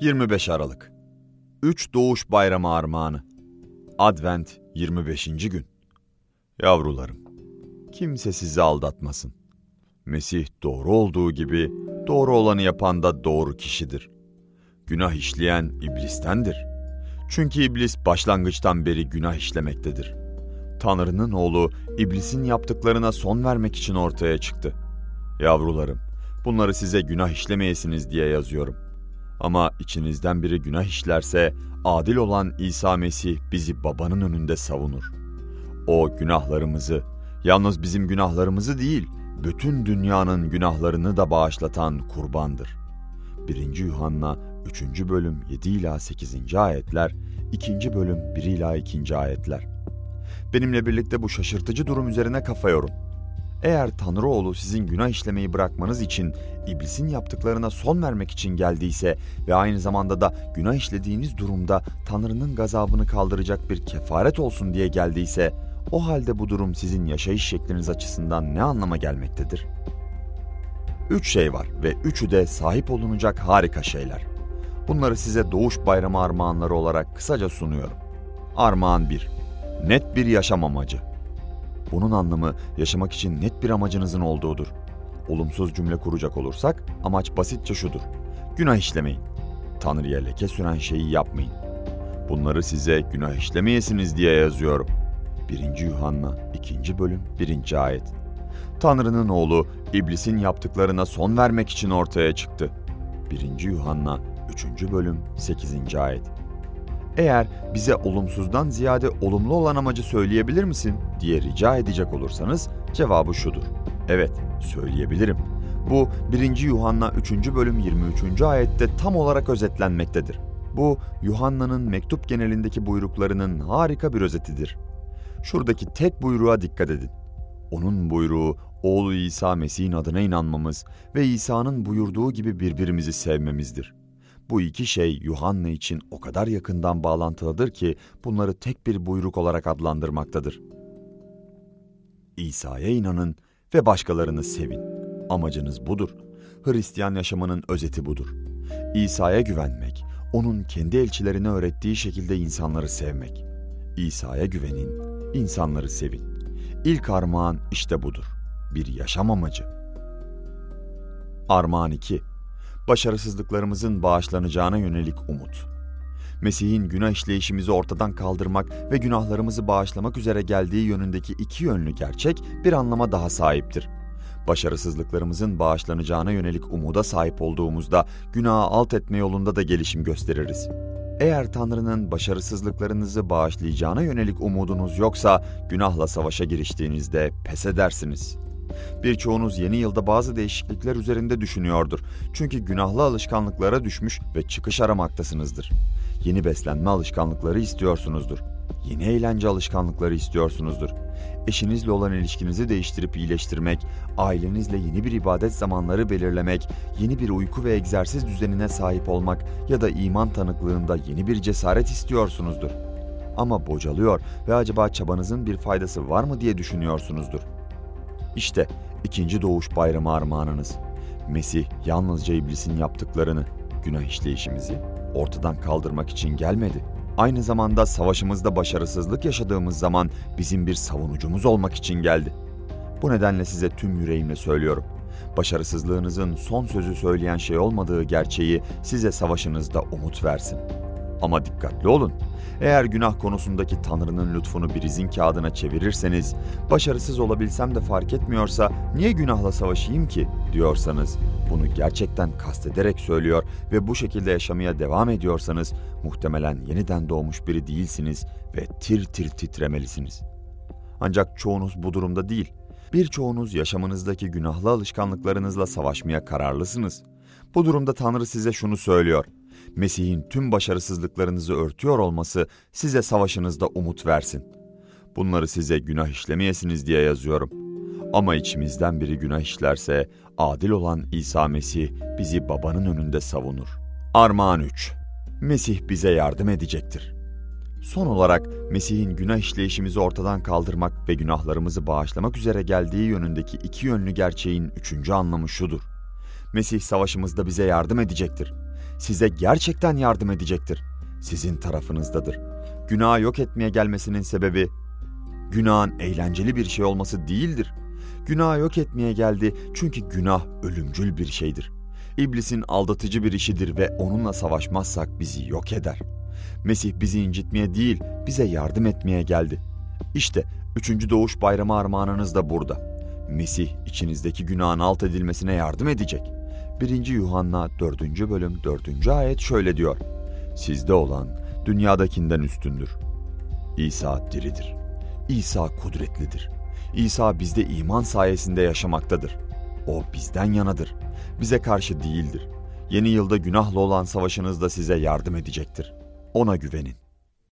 25 Aralık 3 Doğuş Bayramı Armağanı Advent 25. gün Yavrularım, kimse sizi aldatmasın. Mesih doğru olduğu gibi doğru olanı yapan da doğru kişidir. Günah işleyen iblistendir. Çünkü iblis başlangıçtan beri günah işlemektedir. Tanrı'nın oğlu iblisin yaptıklarına son vermek için ortaya çıktı. Yavrularım, bunları size günah işlemeyesiniz diye yazıyorum. Ama içinizden biri günah işlerse adil olan İsa Mesih bizi babanın önünde savunur. O günahlarımızı, yalnız bizim günahlarımızı değil, bütün dünyanın günahlarını da bağışlatan kurbandır. 1. Yuhanna 3. bölüm 7 ila 8. ayetler, 2. bölüm 1 ila 2. ayetler. Benimle birlikte bu şaşırtıcı durum üzerine kafa yorun. Eğer Tanrı oğlu sizin günah işlemeyi bırakmanız için iblisin yaptıklarına son vermek için geldiyse ve aynı zamanda da günah işlediğiniz durumda Tanrı'nın gazabını kaldıracak bir kefaret olsun diye geldiyse o halde bu durum sizin yaşayış şekliniz açısından ne anlama gelmektedir? Üç şey var ve üçü de sahip olunacak harika şeyler. Bunları size doğuş bayramı armağanları olarak kısaca sunuyorum. Armağan 1. Net bir yaşam amacı. Bunun anlamı yaşamak için net bir amacınızın olduğudur. Olumsuz cümle kuracak olursak amaç basitçe şudur. Günah işlemeyin. Tanrı'ya leke süren şeyi yapmayın. Bunları size günah işlemeyesiniz diye yazıyorum. 1. Yuhanna 2. bölüm 1. ayet. Tanrı'nın oğlu iblisin yaptıklarına son vermek için ortaya çıktı. 1. Yuhanna 3. bölüm 8. ayet. Eğer bize olumsuzdan ziyade olumlu olan amacı söyleyebilir misin diye rica edecek olursanız cevabı şudur. Evet, söyleyebilirim. Bu 1. Yuhanna 3. bölüm 23. ayette tam olarak özetlenmektedir. Bu Yuhanna'nın mektup genelindeki buyruklarının harika bir özetidir. Şuradaki tek buyruğa dikkat edin. Onun buyruğu oğlu İsa Mesih'in adına inanmamız ve İsa'nın buyurduğu gibi birbirimizi sevmemizdir. Bu iki şey Yuhanna için o kadar yakından bağlantılıdır ki bunları tek bir buyruk olarak adlandırmaktadır. İsa'ya inanın ve başkalarını sevin. Amacınız budur. Hristiyan yaşamının özeti budur. İsa'ya güvenmek, onun kendi elçilerine öğrettiği şekilde insanları sevmek. İsa'ya güvenin, insanları sevin. İlk armağan işte budur. Bir yaşam amacı. Armağan 2 başarısızlıklarımızın bağışlanacağına yönelik umut. Mesih'in günah işleyişimizi ortadan kaldırmak ve günahlarımızı bağışlamak üzere geldiği yönündeki iki yönlü gerçek bir anlama daha sahiptir. Başarısızlıklarımızın bağışlanacağına yönelik umuda sahip olduğumuzda günahı alt etme yolunda da gelişim gösteririz. Eğer Tanrı'nın başarısızlıklarınızı bağışlayacağına yönelik umudunuz yoksa günahla savaşa giriştiğinizde pes edersiniz.'' Birçoğunuz yeni yılda bazı değişiklikler üzerinde düşünüyordur. Çünkü günahlı alışkanlıklara düşmüş ve çıkış aramaktasınızdır. Yeni beslenme alışkanlıkları istiyorsunuzdur. Yeni eğlence alışkanlıkları istiyorsunuzdur. Eşinizle olan ilişkinizi değiştirip iyileştirmek, ailenizle yeni bir ibadet zamanları belirlemek, yeni bir uyku ve egzersiz düzenine sahip olmak ya da iman tanıklığında yeni bir cesaret istiyorsunuzdur. Ama bocalıyor ve acaba çabanızın bir faydası var mı diye düşünüyorsunuzdur. İşte ikinci doğuş bayramı armağanınız. Mesih yalnızca iblisin yaptıklarını, günah işleyişimizi ortadan kaldırmak için gelmedi. Aynı zamanda savaşımızda başarısızlık yaşadığımız zaman bizim bir savunucumuz olmak için geldi. Bu nedenle size tüm yüreğimle söylüyorum. Başarısızlığınızın son sözü söyleyen şey olmadığı gerçeği size savaşınızda umut versin.'' Ama dikkatli olun. Eğer günah konusundaki Tanrı'nın lütfunu bir izin kağıdına çevirirseniz, başarısız olabilsem de fark etmiyorsa niye günahla savaşayım ki diyorsanız, bunu gerçekten kastederek söylüyor ve bu şekilde yaşamaya devam ediyorsanız muhtemelen yeniden doğmuş biri değilsiniz ve tir tir titremelisiniz. Ancak çoğunuz bu durumda değil. Birçoğunuz yaşamınızdaki günahlı alışkanlıklarınızla savaşmaya kararlısınız. Bu durumda Tanrı size şunu söylüyor. Mesih'in tüm başarısızlıklarınızı örtüyor olması size savaşınızda umut versin. Bunları size günah işlemeyesiniz diye yazıyorum. Ama içimizden biri günah işlerse adil olan İsa Mesih bizi babanın önünde savunur. Armağan 3 Mesih bize yardım edecektir. Son olarak Mesih'in günah işleyişimizi ortadan kaldırmak ve günahlarımızı bağışlamak üzere geldiği yönündeki iki yönlü gerçeğin üçüncü anlamı şudur. Mesih savaşımızda bize yardım edecektir size gerçekten yardım edecektir. Sizin tarafınızdadır. Günahı yok etmeye gelmesinin sebebi günahın eğlenceli bir şey olması değildir. Günahı yok etmeye geldi çünkü günah ölümcül bir şeydir. İblisin aldatıcı bir işidir ve onunla savaşmazsak bizi yok eder. Mesih bizi incitmeye değil, bize yardım etmeye geldi. İşte üçüncü doğuş bayramı armağanınız da burada. Mesih içinizdeki günahın alt edilmesine yardım edecek. 1. Yuhanna 4. bölüm 4. ayet şöyle diyor. Sizde olan dünyadakinden üstündür. İsa diridir. İsa kudretlidir. İsa bizde iman sayesinde yaşamaktadır. O bizden yanadır. Bize karşı değildir. Yeni yılda günahla olan savaşınızda size yardım edecektir. Ona güvenin.